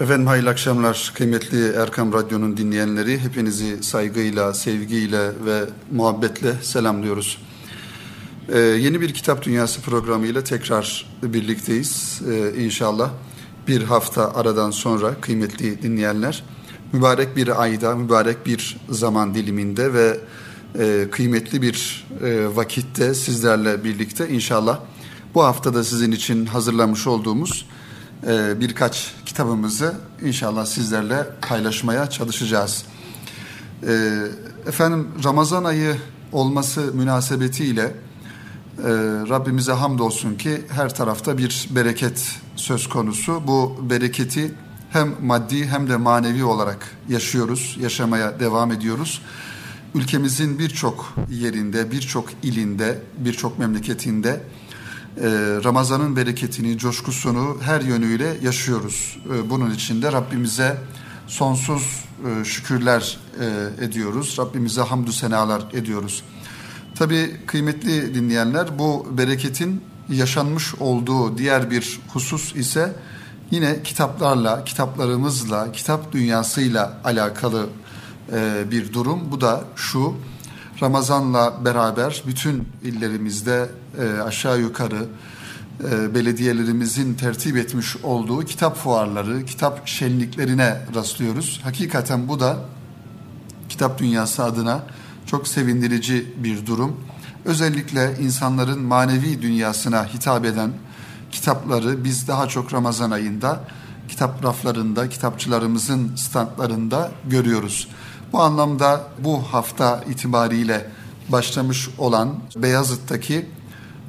Efendim hayırlı akşamlar kıymetli Erkam Radyo'nun dinleyenleri. Hepinizi saygıyla, sevgiyle ve muhabbetle selamlıyoruz. Ee, yeni bir Kitap Dünyası programıyla tekrar birlikteyiz. Ee, inşallah bir hafta aradan sonra kıymetli dinleyenler mübarek bir ayda, mübarek bir zaman diliminde ve e, kıymetli bir e, vakitte sizlerle birlikte inşallah bu haftada sizin için hazırlamış olduğumuz e, birkaç kitabımızı inşallah sizlerle paylaşmaya çalışacağız. E, efendim Ramazan ayı olması münasebetiyle e, Rabbimize hamdolsun ki her tarafta bir bereket söz konusu. Bu bereketi hem maddi hem de manevi olarak yaşıyoruz, yaşamaya devam ediyoruz. Ülkemizin birçok yerinde, birçok ilinde, birçok memleketinde ee, Ramazan'ın bereketini, coşkusunu her yönüyle yaşıyoruz. Ee, bunun için de Rabbimize sonsuz e, şükürler e, ediyoruz. Rabbimize hamdü senalar ediyoruz. Tabii kıymetli dinleyenler bu bereketin yaşanmış olduğu diğer bir husus ise yine kitaplarla, kitaplarımızla, kitap dünyasıyla alakalı e, bir durum. Bu da şu, Ramazan'la beraber bütün illerimizde e, aşağı yukarı e, belediyelerimizin tertip etmiş olduğu kitap fuarları, kitap şenliklerine rastlıyoruz. Hakikaten bu da kitap dünyası adına çok sevindirici bir durum. Özellikle insanların manevi dünyasına hitap eden kitapları biz daha çok Ramazan ayında kitap raflarında, kitapçılarımızın standlarında görüyoruz. Bu anlamda bu hafta itibariyle başlamış olan Beyazıt'taki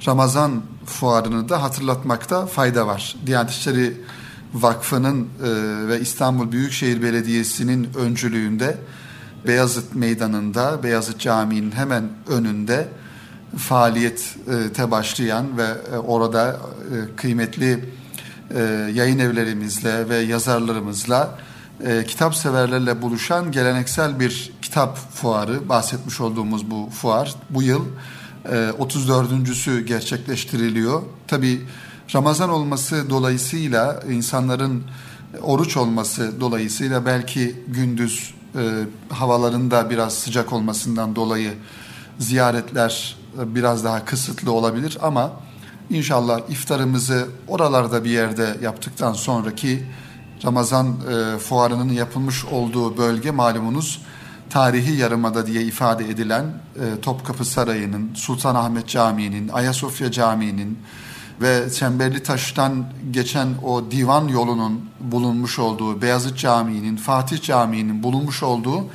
Ramazan fuarını da hatırlatmakta fayda var. Diyanet İşleri Vakfı'nın e, ve İstanbul Büyükşehir Belediyesi'nin öncülüğünde Beyazıt Meydanı'nda, Beyazıt Camii'nin hemen önünde faaliyete başlayan ve e, orada e, kıymetli yayın evlerimizle ve yazarlarımızla e, kitap severlerle buluşan geleneksel bir kitap fuarı bahsetmiş olduğumuz bu fuar bu yıl e, 34.sü gerçekleştiriliyor. Tabi Ramazan olması dolayısıyla insanların oruç olması dolayısıyla belki gündüz e, havalarında biraz sıcak olmasından dolayı ziyaretler e, biraz daha kısıtlı olabilir ama inşallah iftarımızı oralarda bir yerde yaptıktan sonraki Ramazan e, fuarının yapılmış olduğu bölge malumunuz tarihi yarımada diye ifade edilen e, Topkapı Sarayı'nın, Sultanahmet Camii'nin, Ayasofya Camii'nin ve Çemberli Taş'tan geçen o divan yolunun bulunmuş olduğu, Beyazıt Camii'nin, Fatih Camii'nin bulunmuş olduğu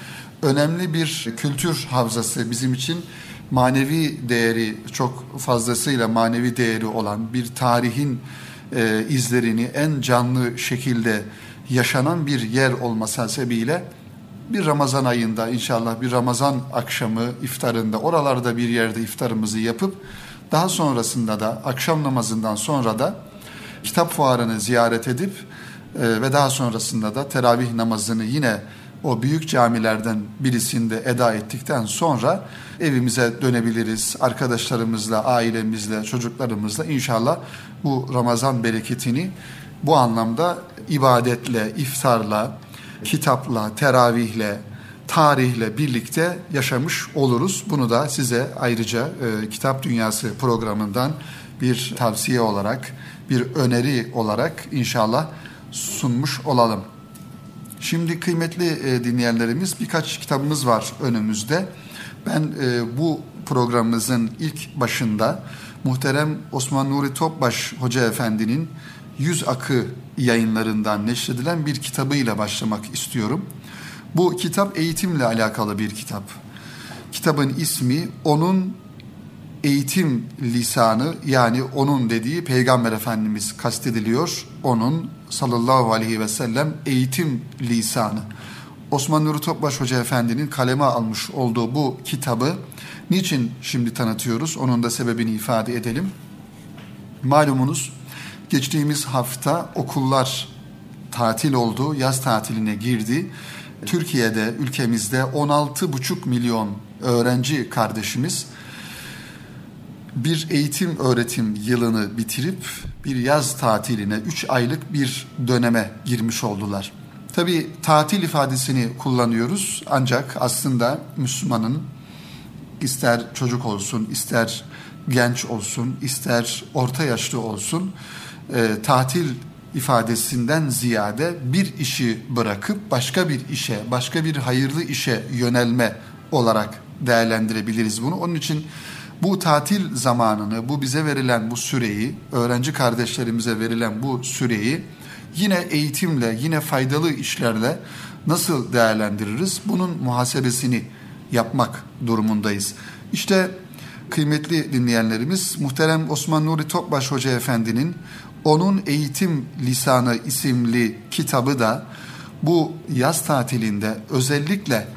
önemli bir kültür havzası bizim için. Manevi değeri çok fazlasıyla manevi değeri olan bir tarihin e, izlerini en canlı şekilde yaşanan bir yer olması hasebiyle bir Ramazan ayında inşallah bir Ramazan akşamı iftarında oralarda bir yerde iftarımızı yapıp daha sonrasında da akşam namazından sonra da kitap fuarını ziyaret edip e, ve daha sonrasında da teravih namazını yine o büyük camilerden birisinde eda ettikten sonra evimize dönebiliriz. Arkadaşlarımızla, ailemizle, çocuklarımızla inşallah bu Ramazan bereketini bu anlamda ibadetle, iftarla, kitapla, teravihle, tarihle birlikte yaşamış oluruz. Bunu da size ayrıca e, Kitap Dünyası programından bir tavsiye olarak, bir öneri olarak inşallah sunmuş olalım. Şimdi kıymetli e, dinleyenlerimiz birkaç kitabımız var önümüzde. Ben e, bu programımızın ilk başında muhterem Osman Nuri Topbaş Hoca Efendi'nin Yüz Akı yayınlarından neşredilen bir kitabıyla başlamak istiyorum. Bu kitap eğitimle alakalı bir kitap. Kitabın ismi onun eğitim lisanı yani onun dediği Peygamber Efendimiz kastediliyor. Onun sallallahu aleyhi ve sellem eğitim lisanı. Osman Nuri Topbaş Hoca Efendi'nin kaleme almış olduğu bu kitabı niçin şimdi tanıtıyoruz? Onun da sebebini ifade edelim. Malumunuz geçtiğimiz hafta okullar tatil oldu, yaz tatiline girdi. Türkiye'de, ülkemizde 16,5 milyon öğrenci kardeşimiz bir eğitim öğretim yılını bitirip bir yaz tatiline 3 aylık bir döneme girmiş oldular. Tabi tatil ifadesini kullanıyoruz ancak aslında Müslümanın ister çocuk olsun, ister genç olsun, ister orta yaşlı olsun e, tatil ifadesinden ziyade bir işi bırakıp başka bir işe, başka bir hayırlı işe yönelme olarak değerlendirebiliriz bunu. Onun için bu tatil zamanını, bu bize verilen bu süreyi, öğrenci kardeşlerimize verilen bu süreyi yine eğitimle, yine faydalı işlerle nasıl değerlendiririz? Bunun muhasebesini yapmak durumundayız. İşte kıymetli dinleyenlerimiz muhterem Osman Nuri Topbaş Hoca Efendi'nin onun Eğitim Lisanı isimli kitabı da bu yaz tatilinde özellikle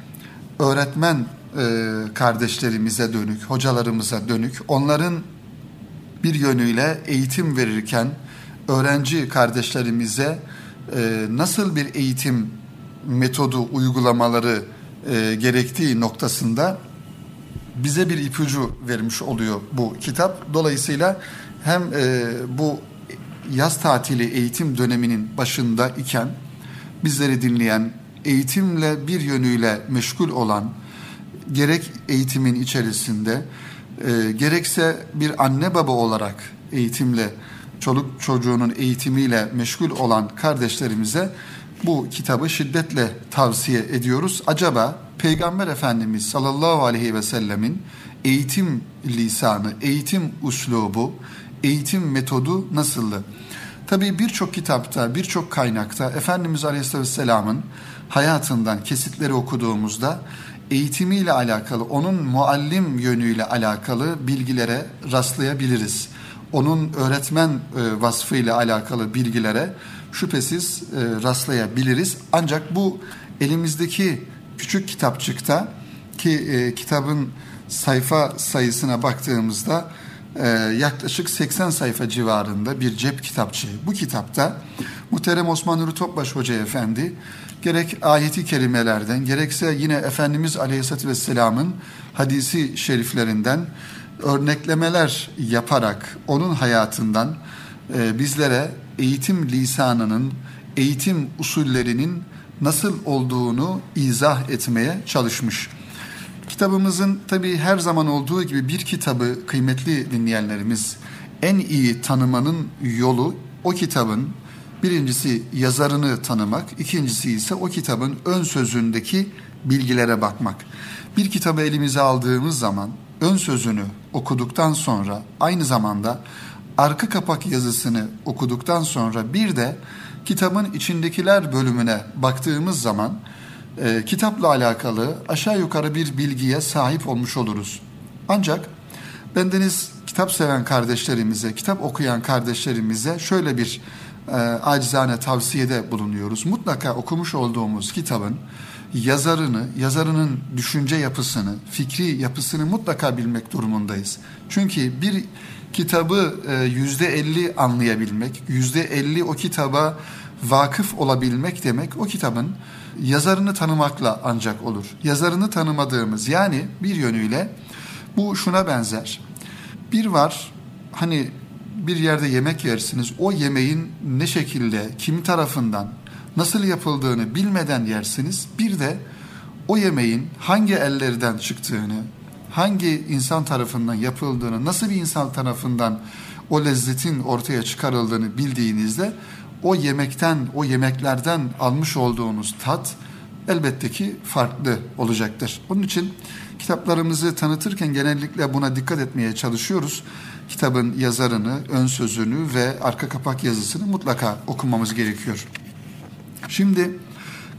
öğretmen e, kardeşlerimize dönük, hocalarımıza dönük, onların bir yönüyle eğitim verirken öğrenci kardeşlerimize e, nasıl bir eğitim metodu uygulamaları e, gerektiği noktasında bize bir ipucu vermiş oluyor bu kitap. Dolayısıyla hem e, bu yaz tatili eğitim döneminin başında iken bizleri dinleyen, eğitimle bir yönüyle meşgul olan, gerek eğitimin içerisinde e, gerekse bir anne baba olarak eğitimle çoluk çocuğunun eğitimiyle meşgul olan kardeşlerimize bu kitabı şiddetle tavsiye ediyoruz. Acaba Peygamber Efendimiz sallallahu aleyhi ve sellemin eğitim lisanı, eğitim uslubu, eğitim metodu nasıldı? Tabii birçok kitapta, birçok kaynakta Efendimiz Aleyhisselam'ın hayatından kesitleri okuduğumuzda eğitimiyle alakalı, onun muallim yönüyle alakalı bilgilere rastlayabiliriz. Onun öğretmen e, vasfıyla alakalı bilgilere şüphesiz e, rastlayabiliriz. Ancak bu elimizdeki küçük kitapçıkta ki e, kitabın sayfa sayısına baktığımızda e, yaklaşık 80 sayfa civarında bir cep kitapçığı. Bu kitapta Muhterem Osman Nuri Topbaş Hoca Efendi gerek ayeti kerimelerden gerekse yine Efendimiz Aleyhisselatü Vesselam'ın hadisi şeriflerinden örneklemeler yaparak onun hayatından e, bizlere eğitim lisanının, eğitim usullerinin nasıl olduğunu izah etmeye çalışmış. Kitabımızın tabii her zaman olduğu gibi bir kitabı kıymetli dinleyenlerimiz en iyi tanımanın yolu o kitabın birincisi yazarını tanımak, ikincisi ise o kitabın ön sözündeki bilgilere bakmak. Bir kitabı elimize aldığımız zaman ön sözünü okuduktan sonra aynı zamanda arka kapak yazısını okuduktan sonra bir de kitabın içindekiler bölümüne baktığımız zaman e, kitapla alakalı aşağı yukarı bir bilgiye sahip olmuş oluruz. Ancak bendeniz kitap seven kardeşlerimize, kitap okuyan kardeşlerimize şöyle bir e, acizane tavsiyede bulunuyoruz. Mutlaka okumuş olduğumuz kitabın yazarını, yazarının düşünce yapısını, fikri yapısını mutlaka bilmek durumundayız. Çünkü bir kitabı e, yüzde elli anlayabilmek, yüzde elli o kitaba vakıf olabilmek demek o kitabın yazarını tanımakla ancak olur. Yazarını tanımadığımız yani bir yönüyle bu şuna benzer. Bir var hani bir yerde yemek yersiniz o yemeğin ne şekilde kim tarafından nasıl yapıldığını bilmeden yersiniz. Bir de o yemeğin hangi ellerden çıktığını, hangi insan tarafından yapıldığını, nasıl bir insan tarafından o lezzetin ortaya çıkarıldığını bildiğinizde o yemekten, o yemeklerden almış olduğunuz tat elbette ki farklı olacaktır. Bunun için kitaplarımızı tanıtırken genellikle buna dikkat etmeye çalışıyoruz. Kitabın yazarını, ön sözünü ve arka kapak yazısını mutlaka okumamız gerekiyor. Şimdi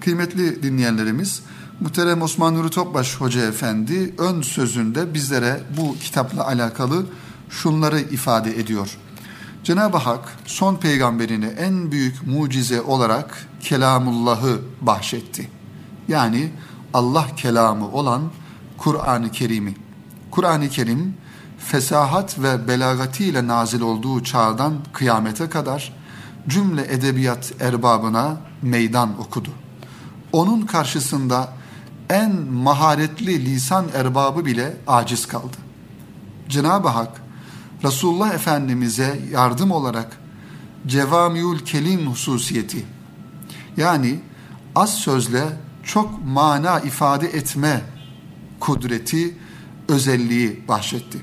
kıymetli dinleyenlerimiz Muhterem Osman Nuri Topbaş Hoca Efendi ön sözünde bizlere bu kitapla alakalı şunları ifade ediyor. Cenab-ı Hak son peygamberine en büyük mucize olarak kelamullahı bahşetti. Yani Allah kelamı olan Kur'an-ı Kerim'i. Kur'an-ı Kerim fesahat ve belagatiyle nazil olduğu çağdan kıyamete kadar cümle edebiyat erbabına meydan okudu. Onun karşısında en maharetli lisan erbabı bile aciz kaldı. Cenab-ı Hak Resulullah Efendimiz'e yardım olarak cevamiül kelim hususiyeti yani az sözle çok mana ifade etme kudreti, özelliği bahşetti.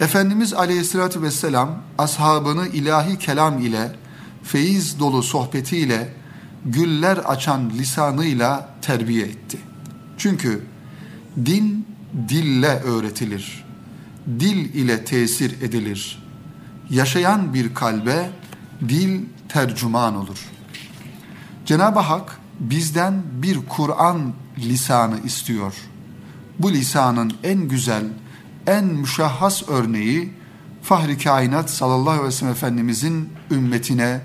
Efendimiz Aleyhisselatü Vesselam ashabını ilahi kelam ile, feyiz dolu sohbetiyle, güller açan lisanıyla terbiye etti. Çünkü din dille öğretilir. Dil ile tesir edilir. Yaşayan bir kalbe dil tercüman olur. Cenab-ı Hak bizden bir Kur'an lisanı istiyor. Bu lisanın en güzel, en müşahhas örneği Fahri Kainat sallallahu aleyhi ve sellem Efendimizin ümmetine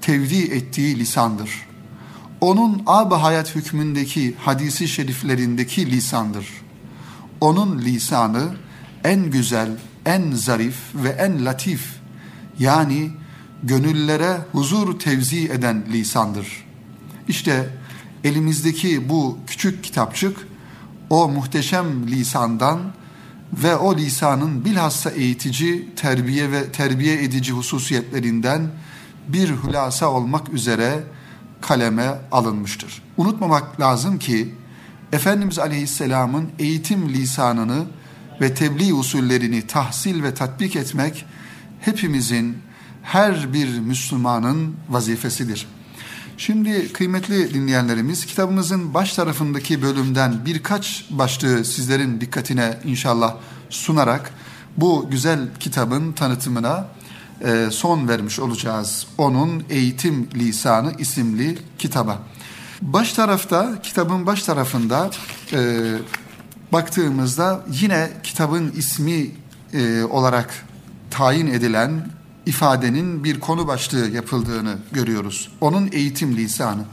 tevdi ettiği lisandır. Onun ab hayat hükmündeki hadisi şeriflerindeki lisandır. Onun lisanı en güzel, en zarif ve en latif yani gönüllere huzur tevzi eden lisandır. İşte elimizdeki bu küçük kitapçık o muhteşem lisandan ve o lisanın bilhassa eğitici, terbiye ve terbiye edici hususiyetlerinden bir hülasa olmak üzere kaleme alınmıştır. Unutmamak lazım ki Efendimiz Aleyhisselam'ın eğitim lisanını ve tebliğ usullerini tahsil ve tatbik etmek hepimizin, her bir Müslümanın vazifesidir. Şimdi kıymetli dinleyenlerimiz kitabımızın baş tarafındaki bölümden birkaç başlığı sizlerin dikkatine inşallah sunarak bu güzel kitabın tanıtımına e, son vermiş olacağız. Onun Eğitim Lisanı isimli kitaba. Baş tarafta, kitabın baş tarafında e, baktığımızda yine kitabın ismi e, olarak tayin edilen ifadenin bir konu başlığı yapıldığını görüyoruz. Onun eğitim lisanı.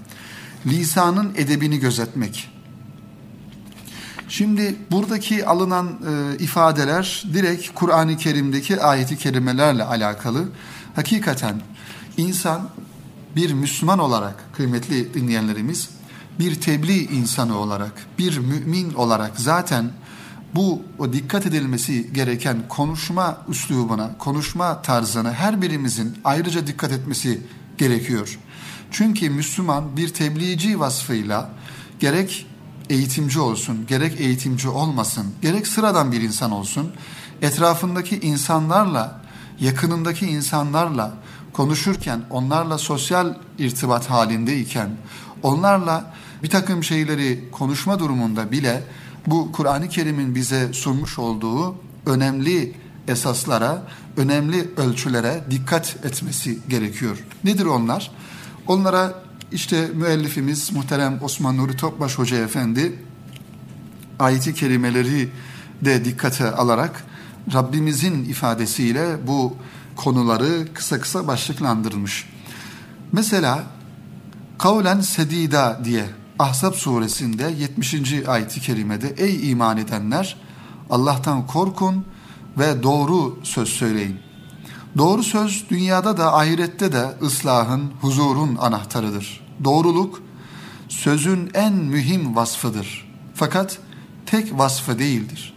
Lisanın edebini gözetmek. Şimdi buradaki alınan e, ifadeler direkt Kur'an-ı Kerim'deki ayeti kerimelerle alakalı. Hakikaten insan bir Müslüman olarak kıymetli dinleyenlerimiz bir tebliğ insanı olarak, bir mümin olarak zaten bu o dikkat edilmesi gereken konuşma üslubuna, konuşma tarzına her birimizin ayrıca dikkat etmesi gerekiyor. Çünkü Müslüman bir tebliğci vasfıyla gerek eğitimci olsun, gerek eğitimci olmasın, gerek sıradan bir insan olsun, etrafındaki insanlarla, yakınındaki insanlarla konuşurken, onlarla sosyal irtibat halindeyken, onlarla bir takım şeyleri konuşma durumunda bile bu Kur'an-ı Kerim'in bize sunmuş olduğu önemli esaslara, önemli ölçülere dikkat etmesi gerekiyor. Nedir onlar? Onlara işte müellifimiz muhterem Osman Nuri Topbaş Hoca Efendi ayeti kerimeleri de dikkate alarak Rabbimizin ifadesiyle bu konuları kısa kısa başlıklandırılmış. Mesela kavlen sedida diye Ahzab suresinde 70. ayeti kerimede ey iman edenler Allah'tan korkun ve doğru söz söyleyin. Doğru söz dünyada da ahirette de ıslahın, huzurun anahtarıdır. Doğruluk sözün en mühim vasfıdır. Fakat tek vasfı değildir.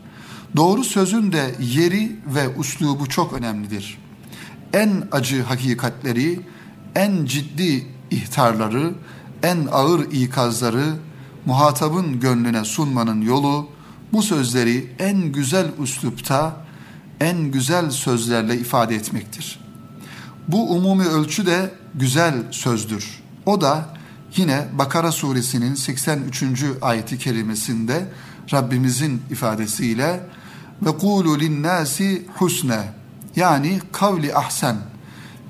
Doğru sözün de yeri ve uslubu çok önemlidir. En acı hakikatleri, en ciddi ihtarları, en ağır ikazları muhatabın gönlüne sunmanın yolu bu sözleri en güzel üslupta, en güzel sözlerle ifade etmektir. Bu umumi ölçü de güzel sözdür. O da yine Bakara suresinin 83. ayeti kerimesinde Rabbimizin ifadesiyle ve kulu linnâsi husne yani kavli ahsen.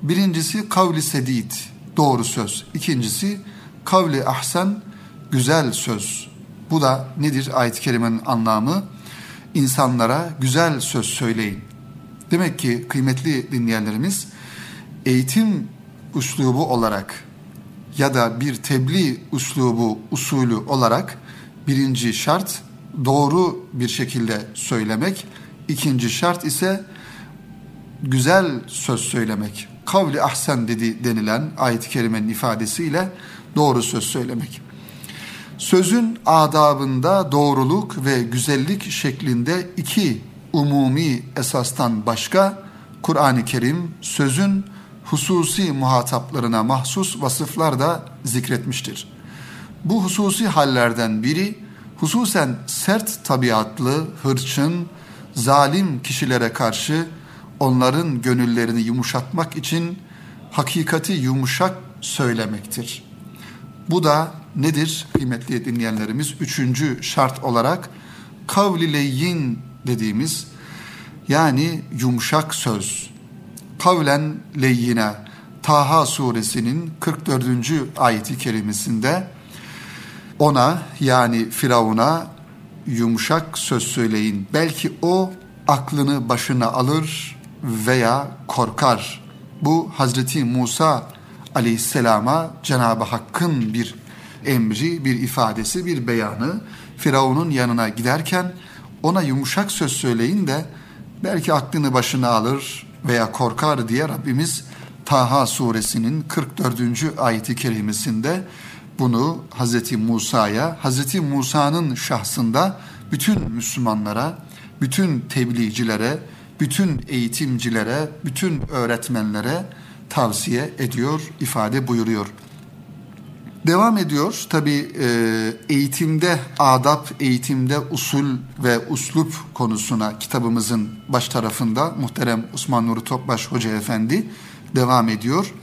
Birincisi kavli sedid, doğru söz. İkincisi kavli ahsen, güzel söz. Bu da nedir ayet-i kerimenin anlamı? İnsanlara güzel söz söyleyin. Demek ki kıymetli dinleyenlerimiz eğitim uslubu olarak ya da bir tebliğ uslubu usulü olarak birinci şart doğru bir şekilde söylemek. ikinci şart ise güzel söz söylemek. Kavli ahsen dedi denilen ayet-i kerimenin ifadesiyle doğru söz söylemek. Sözün adabında doğruluk ve güzellik şeklinde iki umumi esastan başka Kur'an-ı Kerim sözün hususi muhataplarına mahsus vasıflar da zikretmiştir. Bu hususi hallerden biri hususen sert tabiatlı, hırçın, zalim kişilere karşı onların gönüllerini yumuşatmak için hakikati yumuşak söylemektir. Bu da nedir kıymetli dinleyenlerimiz? Üçüncü şart olarak kavli leyyin dediğimiz yani yumuşak söz. Kavlen leyyine Taha suresinin 44. ayeti kerimesinde ona yani Firavun'a yumuşak söz söyleyin. Belki o aklını başına alır veya korkar. Bu Hazreti Musa aleyhisselama Cenab-ı Hakk'ın bir emri, bir ifadesi, bir beyanı. Firavun'un yanına giderken ona yumuşak söz söyleyin de belki aklını başına alır veya korkar diye Rabbimiz Taha suresinin 44. ayeti kerimesinde bunu Hazreti Musa'ya, Hazreti Musa'nın şahsında bütün Müslümanlara, bütün tebliğcilere, bütün eğitimcilere, bütün öğretmenlere tavsiye ediyor, ifade buyuruyor. Devam ediyor. Tabi e, eğitimde adap, eğitimde usul ve uslup konusuna kitabımızın baş tarafında muhterem Osman Nuri Topbaş Hoca Efendi devam ediyor.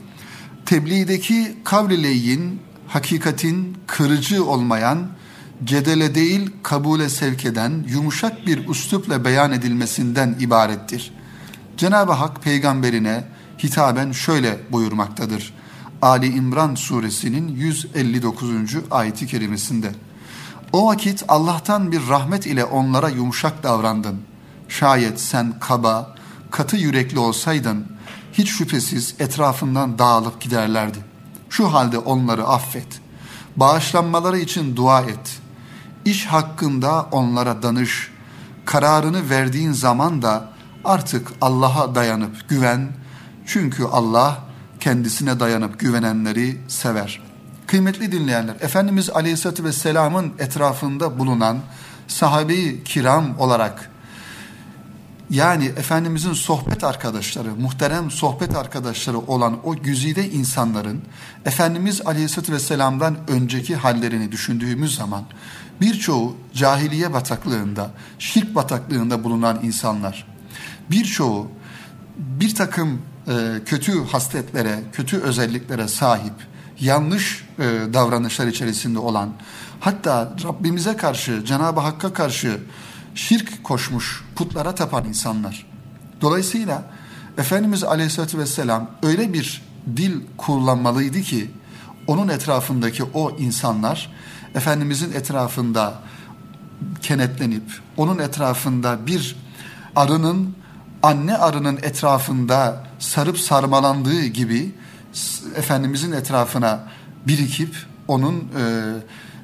Tebliğdeki kavlileyin, hakikatin kırıcı olmayan, cedele değil kabule sevk eden yumuşak bir üslupla beyan edilmesinden ibarettir. Cenab-ı Hak peygamberine hitaben şöyle buyurmaktadır. Ali İmran suresinin 159. ayeti kerimesinde. O vakit Allah'tan bir rahmet ile onlara yumuşak davrandın. Şayet sen kaba, katı yürekli olsaydın hiç şüphesiz etrafından dağılıp giderlerdi. Şu halde onları affet. Bağışlanmaları için dua et. İş hakkında onlara danış. Kararını verdiğin zaman da artık Allah'a dayanıp güven. Çünkü Allah kendisine dayanıp güvenenleri sever. Kıymetli dinleyenler, Efendimiz Aleyhisselatü Vesselam'ın etrafında bulunan sahabe-i kiram olarak yani Efendimizin sohbet arkadaşları, muhterem sohbet arkadaşları olan o güzide insanların Efendimiz Aleyhisselatü Vesselam'dan önceki hallerini düşündüğümüz zaman birçoğu cahiliye bataklığında, şirk bataklığında bulunan insanlar, birçoğu bir takım kötü hasletlere, kötü özelliklere sahip, yanlış e, davranışlar içerisinde olan, hatta Rabbimize karşı, Cenab-ı Hakk'a karşı şirk koşmuş, putlara tapan insanlar. Dolayısıyla Efendimiz Aleyhisselatü Vesselam öyle bir dil kullanmalıydı ki, onun etrafındaki o insanlar, Efendimizin etrafında kenetlenip, onun etrafında bir arının anne arının etrafında sarıp sarmalandığı gibi Efendimizin etrafına birikip onun e,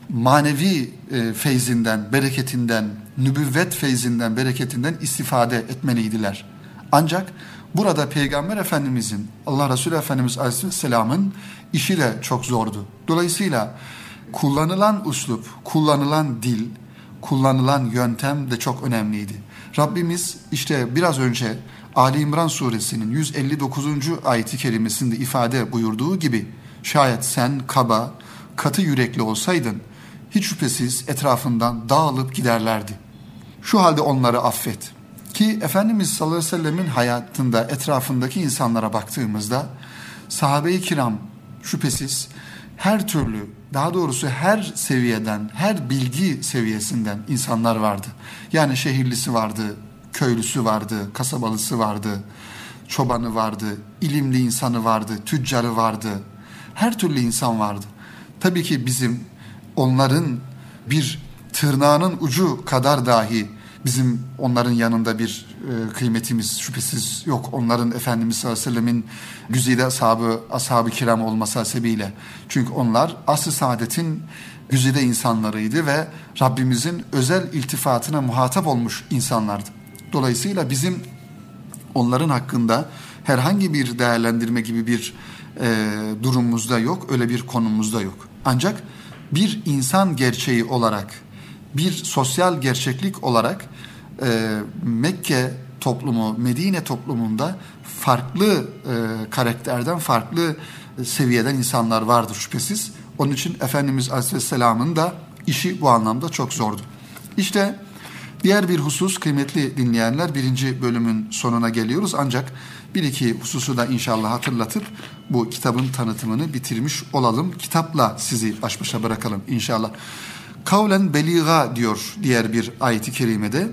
manevi e, feyzinden, bereketinden, nübüvvet feyzinden, bereketinden istifade etmeliydiler. Ancak burada Peygamber Efendimizin, Allah Resulü Efendimiz Aleyhisselam'ın işi de çok zordu. Dolayısıyla kullanılan uslup, kullanılan dil, kullanılan yöntem de çok önemliydi. Rabbimiz işte biraz önce Ali İmran suresinin 159. ayeti kerimesinde ifade buyurduğu gibi şayet sen kaba, katı yürekli olsaydın hiç şüphesiz etrafından dağılıp giderlerdi. Şu halde onları affet. Ki Efendimiz sallallahu aleyhi ve sellemin hayatında etrafındaki insanlara baktığımızda sahabe-i kiram şüphesiz her türlü daha doğrusu her seviyeden, her bilgi seviyesinden insanlar vardı. Yani şehirlisi vardı, köylüsü vardı, kasabalısı vardı, çobanı vardı, ilimli insanı vardı, tüccarı vardı. Her türlü insan vardı. Tabii ki bizim onların bir tırnağının ucu kadar dahi bizim onların yanında bir e, kıymetimiz şüphesiz yok. Onların Efendimiz sallallahu aleyhi ve sellemin güzide ashabı, ashab-ı kiram olması hasebiyle. Çünkü onlar asr-ı saadetin güzide insanlarıydı ve Rabbimizin özel iltifatına muhatap olmuş insanlardı. Dolayısıyla bizim onların hakkında herhangi bir değerlendirme gibi bir e, durumumuzda yok, öyle bir konumuzda yok. Ancak bir insan gerçeği olarak, bir sosyal gerçeklik olarak e, Mekke toplumu, Medine toplumunda farklı e, karakterden, farklı seviyeden insanlar vardır şüphesiz. Onun için Efendimiz Aleyhisselam'ın da işi bu anlamda çok zordu. İşte diğer bir husus kıymetli dinleyenler birinci bölümün sonuna geliyoruz ancak bir iki hususu da inşallah hatırlatıp bu kitabın tanıtımını bitirmiş olalım. Kitapla sizi baş başa bırakalım inşallah. Kavlen beliga diyor diğer bir ayet-i kerimede.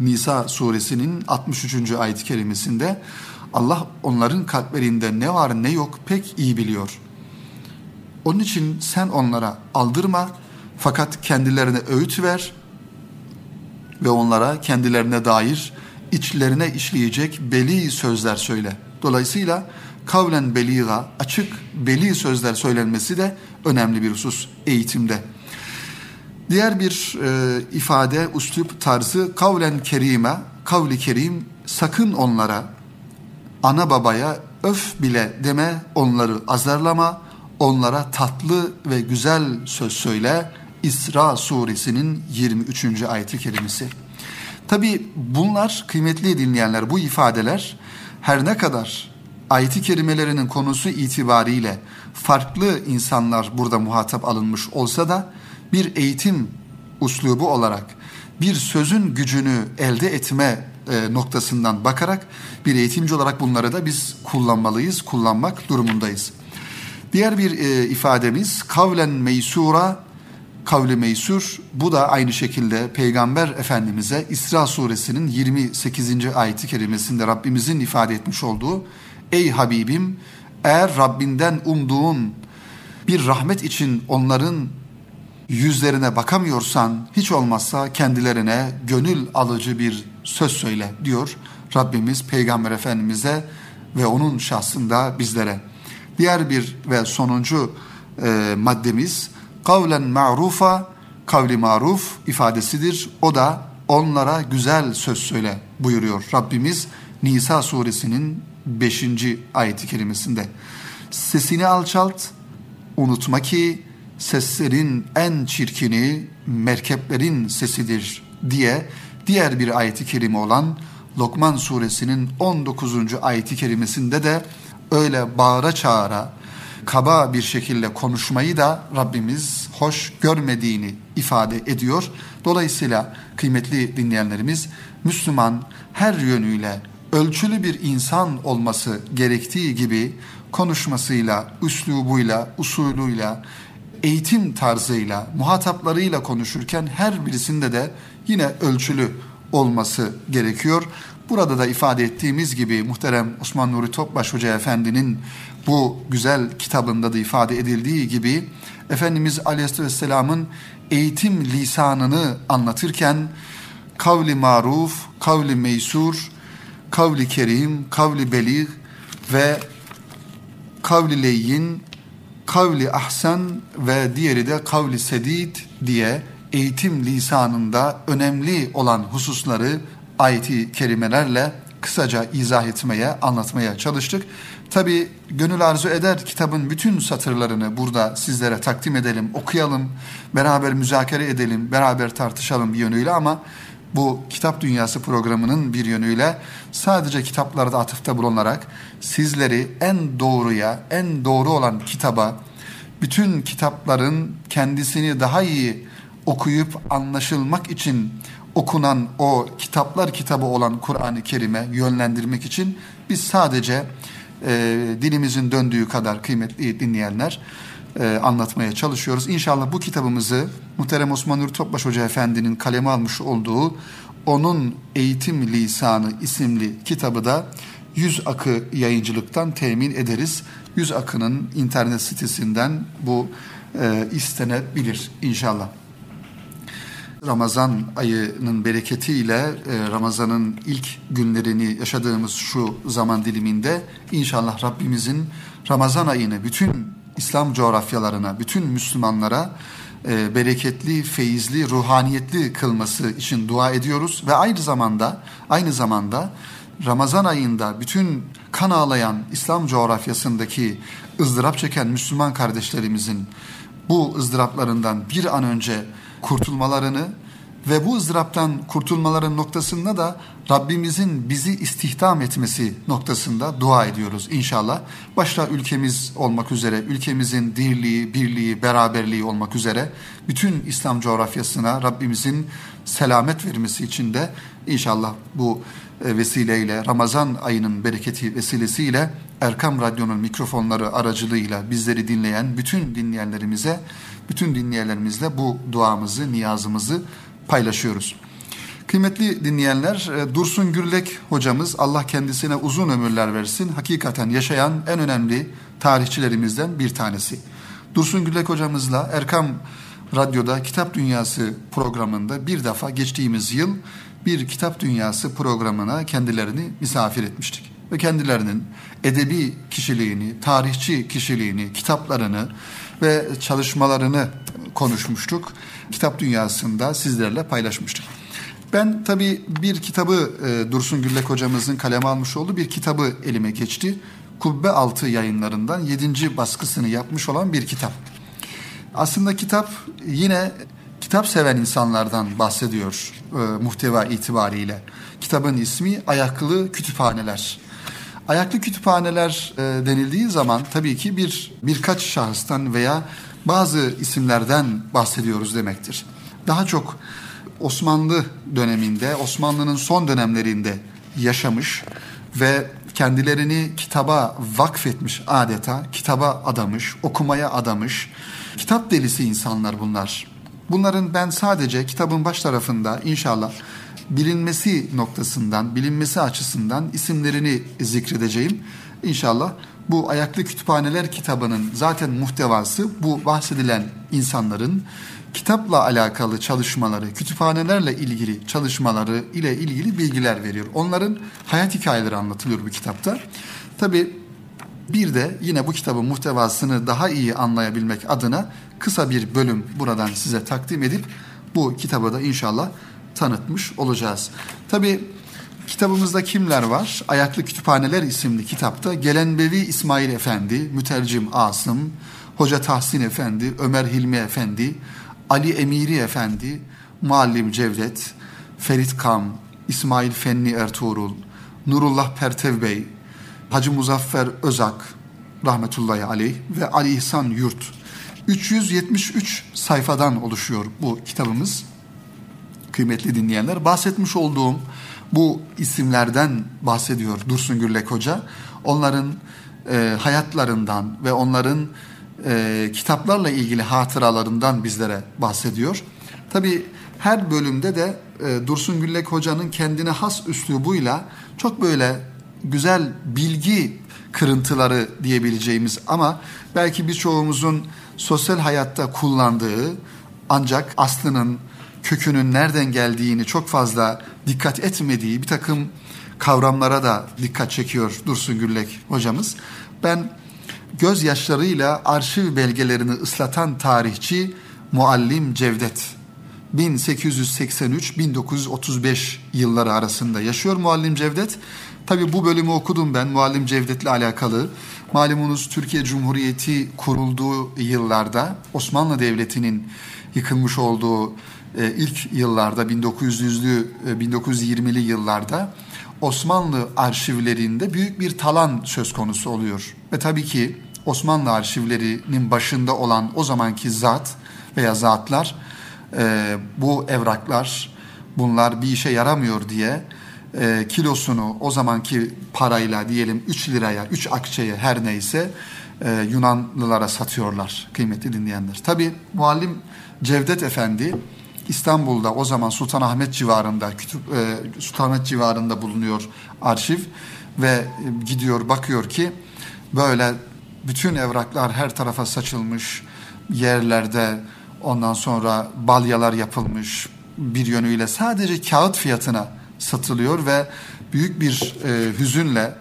Nisa suresinin 63. ayet-i kerimesinde Allah onların kalplerinde ne var ne yok pek iyi biliyor. Onun için sen onlara aldırma fakat kendilerine öğüt ver ve onlara kendilerine dair içlerine işleyecek beli sözler söyle. Dolayısıyla kavlen beliga açık beli sözler söylenmesi de önemli bir husus eğitimde. Diğer bir e, ifade, üslup tarzı kavlen kerime, kavli kerim sakın onlara, ana babaya öf bile deme, onları azarlama, onlara tatlı ve güzel söz söyle. İsra suresinin 23. ayeti kerimesi. Tabi bunlar kıymetli dinleyenler bu ifadeler her ne kadar ayeti kerimelerinin konusu itibariyle farklı insanlar burada muhatap alınmış olsa da bir eğitim uslubu olarak bir sözün gücünü elde etme e, noktasından bakarak bir eğitimci olarak bunları da biz kullanmalıyız, kullanmak durumundayız. Diğer bir e, ifademiz kavlen meysura, kavli meysur. Bu da aynı şekilde Peygamber Efendimiz'e İsra suresinin 28. ayeti kerimesinde Rabbimizin ifade etmiş olduğu Ey Habibim eğer Rabbinden umduğun bir rahmet için onların yüzlerine bakamıyorsan hiç olmazsa kendilerine gönül alıcı bir söz söyle diyor Rabbimiz Peygamber Efendimiz'e ve onun şahsında bizlere. Diğer bir ve sonuncu e, maddemiz kavlen ma'rufa kavli maruf ifadesidir. O da onlara güzel söz söyle buyuruyor Rabbimiz Nisa suresinin 5. ayeti kerimesinde. Sesini alçalt, unutma ki seslerin en çirkini merkeplerin sesidir diye diğer bir ayeti kerime olan Lokman suresinin 19. ayeti kerimesinde de öyle bağıra çağıra kaba bir şekilde konuşmayı da Rabbimiz hoş görmediğini ifade ediyor. Dolayısıyla kıymetli dinleyenlerimiz Müslüman her yönüyle ölçülü bir insan olması gerektiği gibi konuşmasıyla, üslubuyla, usulüyle, eğitim tarzıyla, muhataplarıyla konuşurken her birisinde de yine ölçülü olması gerekiyor. Burada da ifade ettiğimiz gibi muhterem Osman Nuri Topbaş Hoca Efendi'nin bu güzel kitabında da ifade edildiği gibi Efendimiz Aleyhisselam'ın eğitim lisanını anlatırken kavli maruf, kavli meysur, kavli kerim, kavli belir ve kavli leyyin kavli ahsen ve diğeri de kavli sedid diye eğitim lisanında önemli olan hususları ayeti kerimelerle kısaca izah etmeye, anlatmaya çalıştık. Tabi gönül arzu eder kitabın bütün satırlarını burada sizlere takdim edelim, okuyalım, beraber müzakere edelim, beraber tartışalım bir yönüyle ama bu Kitap Dünyası programının bir yönüyle sadece kitaplarda atıfta bulunarak sizleri en doğruya, en doğru olan kitaba, bütün kitapların kendisini daha iyi okuyup anlaşılmak için okunan o kitaplar kitabı olan Kur'an-ı Kerim'e yönlendirmek için biz sadece e, dilimizin döndüğü kadar kıymetli dinleyenler e, anlatmaya çalışıyoruz. İnşallah bu kitabımızı Muhterem Osman Nur Topbaş Hoca Efendi'nin kaleme almış olduğu Onun Eğitim Lisanı isimli kitabı da Yüz Akı yayıncılıktan temin ederiz. Yüz Akı'nın internet sitesinden bu e, istenebilir inşallah. Ramazan ayının bereketiyle e, Ramazan'ın ilk günlerini yaşadığımız şu zaman diliminde inşallah Rabbimizin Ramazan ayını bütün İslam coğrafyalarına, bütün Müslümanlara e, bereketli, feyizli, ruhaniyetli kılması için dua ediyoruz ve aynı zamanda aynı zamanda Ramazan ayında bütün kan ağlayan İslam coğrafyasındaki ızdırap çeken Müslüman kardeşlerimizin bu ızdıraplarından bir an önce kurtulmalarını ve bu ızdıraptan kurtulmaların noktasında da Rabbimizin bizi istihdam etmesi noktasında dua ediyoruz inşallah. Başta ülkemiz olmak üzere, ülkemizin dirliği, birliği, beraberliği olmak üzere bütün İslam coğrafyasına Rabbimizin selamet vermesi için de inşallah bu e, vesileyle Ramazan ayının bereketi vesilesiyle Erkam Radyo'nun mikrofonları aracılığıyla bizleri dinleyen bütün dinleyenlerimize, bütün dinleyenlerimizle bu duamızı, niyazımızı paylaşıyoruz. Kıymetli dinleyenler, e, Dursun Gürlek hocamız Allah kendisine uzun ömürler versin. Hakikaten yaşayan en önemli tarihçilerimizden bir tanesi. Dursun Gürlek hocamızla Erkam Radyo'da Kitap Dünyası programında bir defa geçtiğimiz yıl bir Kitap Dünyası programına kendilerini misafir etmiştik. Ve kendilerinin edebi kişiliğini, tarihçi kişiliğini, kitaplarını ve çalışmalarını konuşmuştuk. Kitap Dünyası'nda sizlerle paylaşmıştık. Ben tabii bir kitabı e, Dursun Güllek hocamızın kaleme almış olduğu bir kitabı elime geçti. Kubbe Altı yayınlarından yedinci baskısını yapmış olan bir kitap. Aslında kitap yine kitap seven insanlardan bahsediyor e, muhteva itibariyle. Kitabın ismi Ayaklı Kütüphaneler. Ayaklı kütüphaneler e, denildiği zaman tabii ki bir birkaç şahıstan veya bazı isimlerden bahsediyoruz demektir. Daha çok Osmanlı döneminde, Osmanlı'nın son dönemlerinde yaşamış ve kendilerini kitaba vakfetmiş adeta, kitaba adamış, okumaya adamış, kitap delisi insanlar bunlar. Bunların ben sadece kitabın baş tarafında inşallah bilinmesi noktasından, bilinmesi açısından isimlerini zikredeceğim. İnşallah bu Ayaklı Kütüphaneler kitabının zaten muhtevası bu bahsedilen insanların kitapla alakalı çalışmaları, kütüphanelerle ilgili çalışmaları ile ilgili bilgiler veriyor. Onların hayat hikayeleri anlatılıyor bu kitapta. Tabi bir de yine bu kitabın muhtevasını daha iyi anlayabilmek adına kısa bir bölüm buradan size takdim edip bu kitabı da inşallah tanıtmış olacağız. Tabi kitabımızda kimler var? Ayaklı Kütüphaneler isimli kitapta Gelenbevi İsmail Efendi, Mütercim Asım, Hoca Tahsin Efendi, Ömer Hilmi Efendi, Ali Emiri Efendi, Muallim Cevdet, Ferit Kam, İsmail Fenni Ertuğrul, Nurullah Pertev Bey, Hacı Muzaffer Özak, rahmetullahi aleyh ve Ali İhsan Yurt. 373 sayfadan oluşuyor bu kitabımız. Kıymetli dinleyenler, bahsetmiş olduğum bu isimlerden bahsediyor Dursun Gürlek Hoca. Onların e, hayatlarından ve onların e, kitaplarla ilgili hatıralarından bizlere bahsediyor. Tabi her bölümde de e, Dursun Güllek Hoca'nın kendine has üslubuyla çok böyle güzel bilgi kırıntıları diyebileceğimiz ama belki birçoğumuzun sosyal hayatta kullandığı ancak aslının kökünün nereden geldiğini çok fazla dikkat etmediği bir takım kavramlara da dikkat çekiyor Dursun Güllek hocamız. Ben gözyaşlarıyla arşiv belgelerini ıslatan tarihçi Muallim Cevdet 1883-1935 yılları arasında yaşıyor Muallim Cevdet. Tabi bu bölümü okudum ben Muallim Cevdet'le alakalı. Malumunuz Türkiye Cumhuriyeti kurulduğu yıllarda Osmanlı Devleti'nin yıkılmış olduğu ilk yıllarda 1900'lü 1920'li e, yıllarda Osmanlı arşivlerinde büyük bir talan söz konusu oluyor. Ve tabii ki Osmanlı arşivlerinin başında olan o zamanki zat veya zatlar e, bu evraklar bunlar bir işe yaramıyor diye e, kilosunu o zamanki parayla diyelim 3 liraya 3 akçeye her neyse e, Yunanlılara satıyorlar kıymetli dinleyenler. Tabi muallim Cevdet Efendi İstanbul'da o zaman Sultanahmet civarında kütüp e, Sultanahmet civarında bulunuyor arşiv ve e, gidiyor bakıyor ki böyle bütün evraklar her tarafa saçılmış yerlerde ondan sonra balyalar yapılmış bir yönüyle sadece kağıt fiyatına satılıyor ve büyük bir e, hüzünle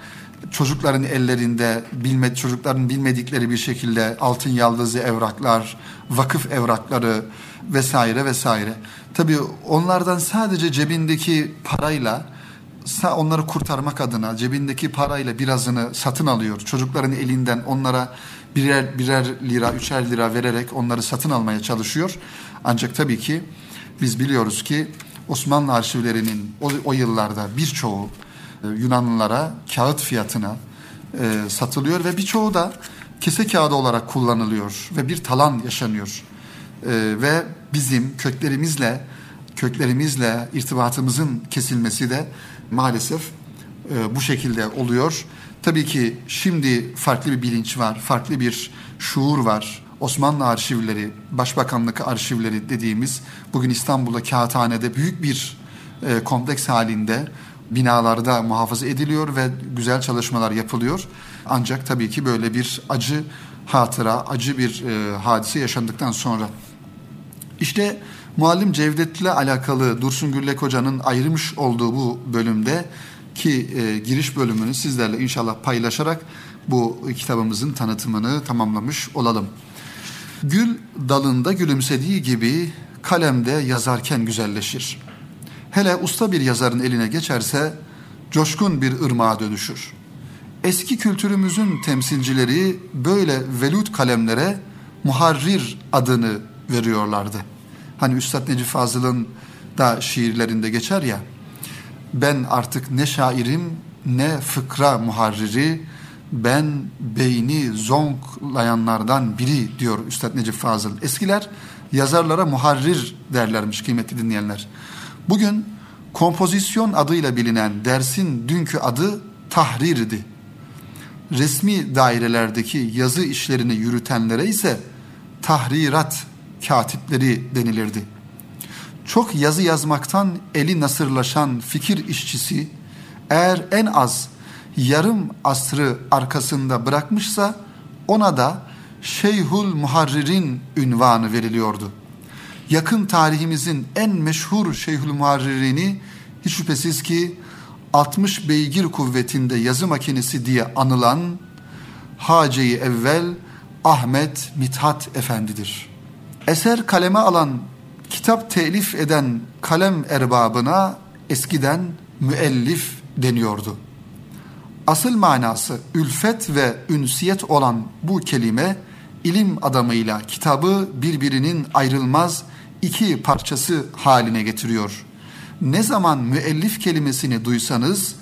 çocukların ellerinde bilme, çocukların bilmedikleri bir şekilde altın yaldızlı evraklar, vakıf evrakları vesaire vesaire. Tabii onlardan sadece cebindeki parayla onları kurtarmak adına cebindeki parayla birazını satın alıyor. Çocukların elinden onlara birer birer lira, üçer lira vererek onları satın almaya çalışıyor. Ancak tabii ki Biz biliyoruz ki Osmanlı arşivlerinin o, o yıllarda birçoğu e, Yunanlılara kağıt fiyatına e, satılıyor ve birçoğu da kese kağıdı olarak kullanılıyor ve bir talan yaşanıyor. E, ve bizim köklerimizle köklerimizle irtibatımızın kesilmesi de maalesef e, bu şekilde oluyor. Tabii ki şimdi farklı bir bilinç var, farklı bir şuur var. Osmanlı arşivleri, Başbakanlık arşivleri dediğimiz bugün İstanbul'da Kağıthane'de büyük bir e, kompleks halinde binalarda muhafaza ediliyor ve güzel çalışmalar yapılıyor. Ancak tabii ki böyle bir acı hatıra, acı bir e, hadise yaşandıktan sonra. İşte Muallim Cevdet'le alakalı Dursun Güllek Hoca'nın ayırmış olduğu bu bölümde ki e, giriş bölümünü sizlerle inşallah paylaşarak bu kitabımızın tanıtımını tamamlamış olalım. Gül dalında gülümsediği gibi kalemde yazarken güzelleşir. Hele usta bir yazarın eline geçerse coşkun bir ırmağa dönüşür. Eski kültürümüzün temsilcileri böyle velut kalemlere muharrir adını veriyorlardı. Hani Üstad Necip Fazıl'ın da şiirlerinde geçer ya, ben artık ne şairim ne fıkra muharriri, ben beyni zonklayanlardan biri diyor Üstad Necip Fazıl. Eskiler yazarlara muharrir derlermiş kıymetli dinleyenler. Bugün kompozisyon adıyla bilinen dersin dünkü adı tahrirdi. Resmi dairelerdeki yazı işlerini yürütenlere ise tahrirat katipleri denilirdi. Çok yazı yazmaktan eli nasırlaşan fikir işçisi eğer en az yarım asrı arkasında bırakmışsa ona da Şeyhul Muharrir'in ünvanı veriliyordu. Yakın tarihimizin en meşhur Şeyhül Muharrir'ini hiç şüphesiz ki 60 beygir kuvvetinde yazı makinesi diye anılan Hace-i Evvel Ahmet Mithat Efendidir. Eser kaleme alan, kitap telif eden kalem erbabına eskiden müellif deniyordu. Asıl manası ülfet ve ünsiyet olan bu kelime ilim adamıyla kitabı birbirinin ayrılmaz iki parçası haline getiriyor. Ne zaman müellif kelimesini duysanız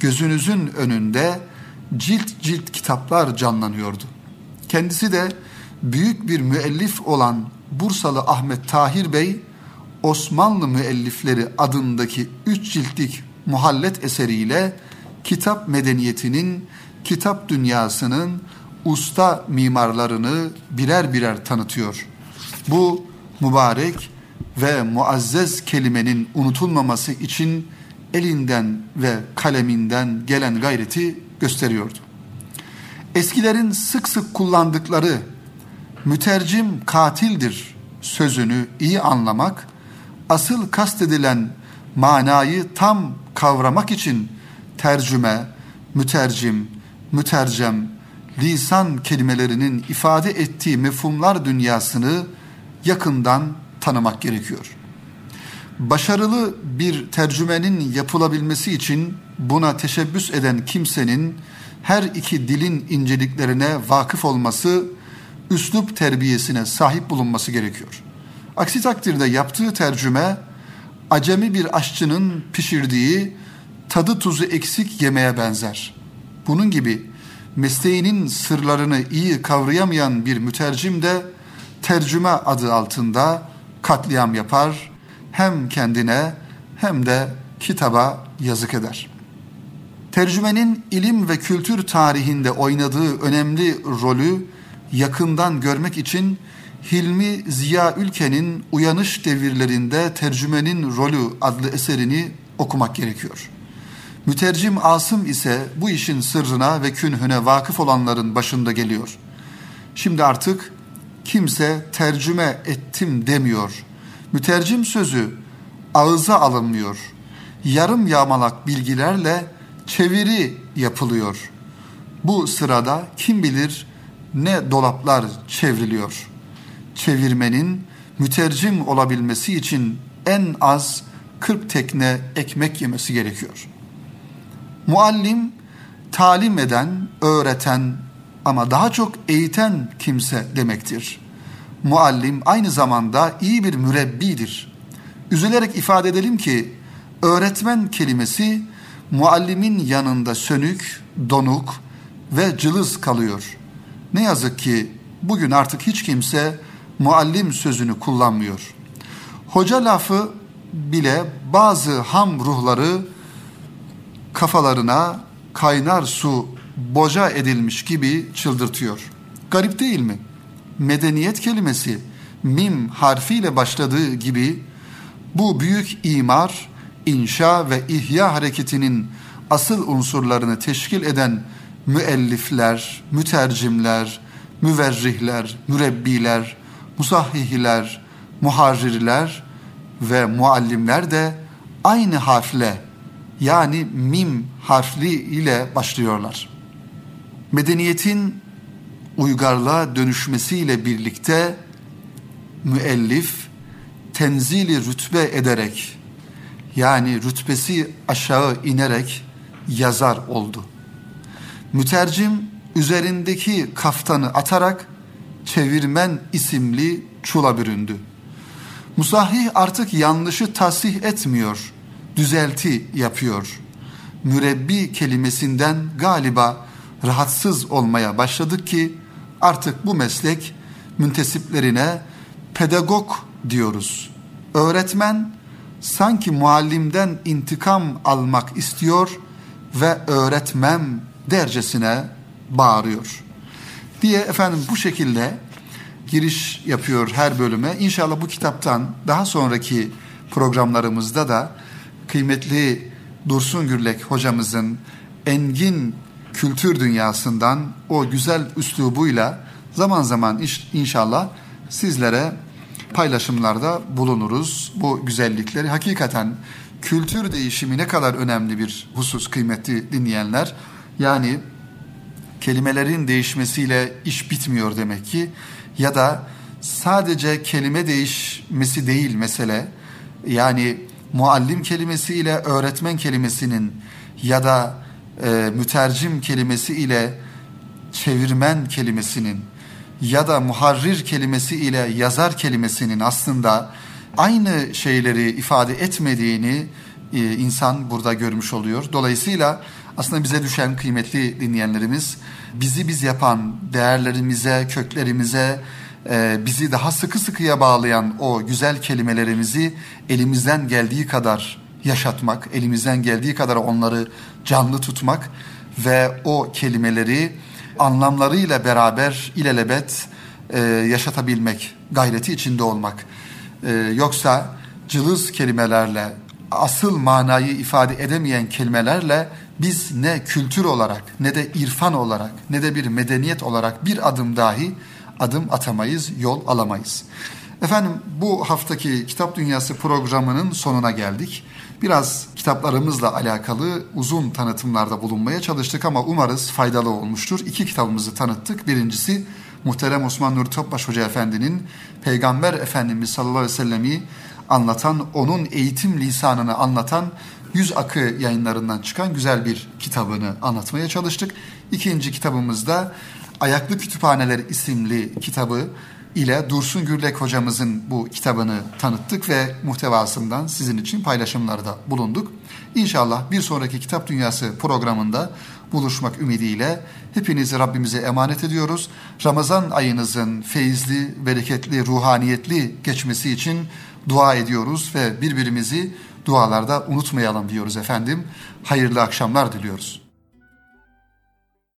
gözünüzün önünde cilt cilt kitaplar canlanıyordu. Kendisi de büyük bir müellif olan Bursalı Ahmet Tahir Bey Osmanlı müellifleri adındaki üç ciltlik muhallet eseriyle kitap medeniyetinin, kitap dünyasının usta mimarlarını birer birer tanıtıyor. Bu mübarek ve muazzez kelimenin unutulmaması için elinden ve kaleminden gelen gayreti gösteriyordu. Eskilerin sık sık kullandıkları mütercim katildir sözünü iyi anlamak, asıl kastedilen manayı tam kavramak için tercüme, mütercim, mütercem, lisan kelimelerinin ifade ettiği mefhumlar dünyasını yakından tanımak gerekiyor. Başarılı bir tercümenin yapılabilmesi için buna teşebbüs eden kimsenin her iki dilin inceliklerine vakıf olması, üslup terbiyesine sahip bulunması gerekiyor. Aksi takdirde yaptığı tercüme acemi bir aşçının pişirdiği tadı tuzu eksik yemeğe benzer. Bunun gibi mesleğinin sırlarını iyi kavrayamayan bir mütercim de tercüme adı altında katliam yapar. Hem kendine hem de kitaba yazık eder. Tercümenin ilim ve kültür tarihinde oynadığı önemli rolü yakından görmek için Hilmi Ziya Ülke'nin Uyanış Devirlerinde Tercümenin Rolü adlı eserini okumak gerekiyor. Mütercim Asım ise bu işin sırrına ve künhüne vakıf olanların başında geliyor. Şimdi artık kimse tercüme ettim demiyor. Mütercim sözü ağıza alınmıyor. Yarım yamalak bilgilerle çeviri yapılıyor. Bu sırada kim bilir ne dolaplar çevriliyor. Çevirmenin mütercim olabilmesi için en az 40 tekne ekmek yemesi gerekiyor.'' Muallim talim eden, öğreten ama daha çok eğiten kimse demektir. Muallim aynı zamanda iyi bir mürebbidir. Üzülerek ifade edelim ki öğretmen kelimesi muallimin yanında sönük, donuk ve cılız kalıyor. Ne yazık ki bugün artık hiç kimse muallim sözünü kullanmıyor. Hoca lafı bile bazı ham ruhları kafalarına kaynar su boca edilmiş gibi çıldırtıyor. Garip değil mi? Medeniyet kelimesi mim harfiyle başladığı gibi bu büyük imar, inşa ve ihya hareketinin asıl unsurlarını teşkil eden müellifler, mütercimler, müverrihler, mürebbiler, musahhihiler, muharrirler ve muallimler de aynı harfle yani mim harfli ile başlıyorlar. Medeniyetin uygarlığa dönüşmesiyle birlikte müellif tenzili rütbe ederek yani rütbesi aşağı inerek yazar oldu. Mütercim üzerindeki kaftanı atarak çevirmen isimli çula büründü. Musahih artık yanlışı tasih etmiyor, düzelti yapıyor. Mürebbi kelimesinden galiba rahatsız olmaya başladık ki artık bu meslek müntesiplerine pedagog diyoruz. Öğretmen sanki muallimden intikam almak istiyor ve öğretmem dercesine bağırıyor. Diye efendim bu şekilde giriş yapıyor her bölüme. İnşallah bu kitaptan daha sonraki programlarımızda da kıymetli Dursun Gürlek hocamızın engin kültür dünyasından o güzel üslubuyla zaman zaman inşallah sizlere paylaşımlarda bulunuruz. Bu güzellikleri hakikaten kültür değişimi ne kadar önemli bir husus kıymetli dinleyenler. Yani kelimelerin değişmesiyle iş bitmiyor demek ki ya da sadece kelime değişmesi değil mesele. Yani muallim kelimesi ile öğretmen kelimesinin ya da e, mütercim kelimesi ile çevirmen kelimesinin ya da muharrir kelimesi ile yazar kelimesinin aslında aynı şeyleri ifade etmediğini e, insan burada görmüş oluyor. Dolayısıyla aslında bize düşen kıymetli dinleyenlerimiz bizi biz yapan değerlerimize, köklerimize, e, bizi daha sıkı sıkıya bağlayan o güzel kelimelerimizi elimizden geldiği kadar yaşatmak, elimizden geldiği kadar onları canlı tutmak ve o kelimeleri anlamlarıyla beraber ilelebet e, yaşatabilmek, gayreti içinde olmak. E, yoksa cılız kelimelerle, asıl manayı ifade edemeyen kelimelerle biz ne kültür olarak ne de irfan olarak ne de bir medeniyet olarak bir adım dahi adım atamayız, yol alamayız. Efendim bu haftaki Kitap Dünyası programının sonuna geldik. Biraz kitaplarımızla alakalı uzun tanıtımlarda bulunmaya çalıştık ama umarız faydalı olmuştur. İki kitabımızı tanıttık. Birincisi Muhterem Osman Nuri Topbaş Hoca Efendi'nin Peygamber Efendimiz sallallahu aleyhi ve sellemi anlatan, onun eğitim lisanını anlatan Yüz Akı yayınlarından çıkan güzel bir kitabını anlatmaya çalıştık. İkinci kitabımızda Ayaklı Kütüphaneler isimli kitabı ile Dursun Gürlek hocamızın bu kitabını tanıttık ve muhtevasından sizin için paylaşımlarda bulunduk. İnşallah bir sonraki Kitap Dünyası programında buluşmak ümidiyle hepinizi Rabbimize emanet ediyoruz. Ramazan ayınızın feyizli, bereketli, ruhaniyetli geçmesi için dua ediyoruz ve birbirimizi dualarda unutmayalım diyoruz efendim. Hayırlı akşamlar diliyoruz.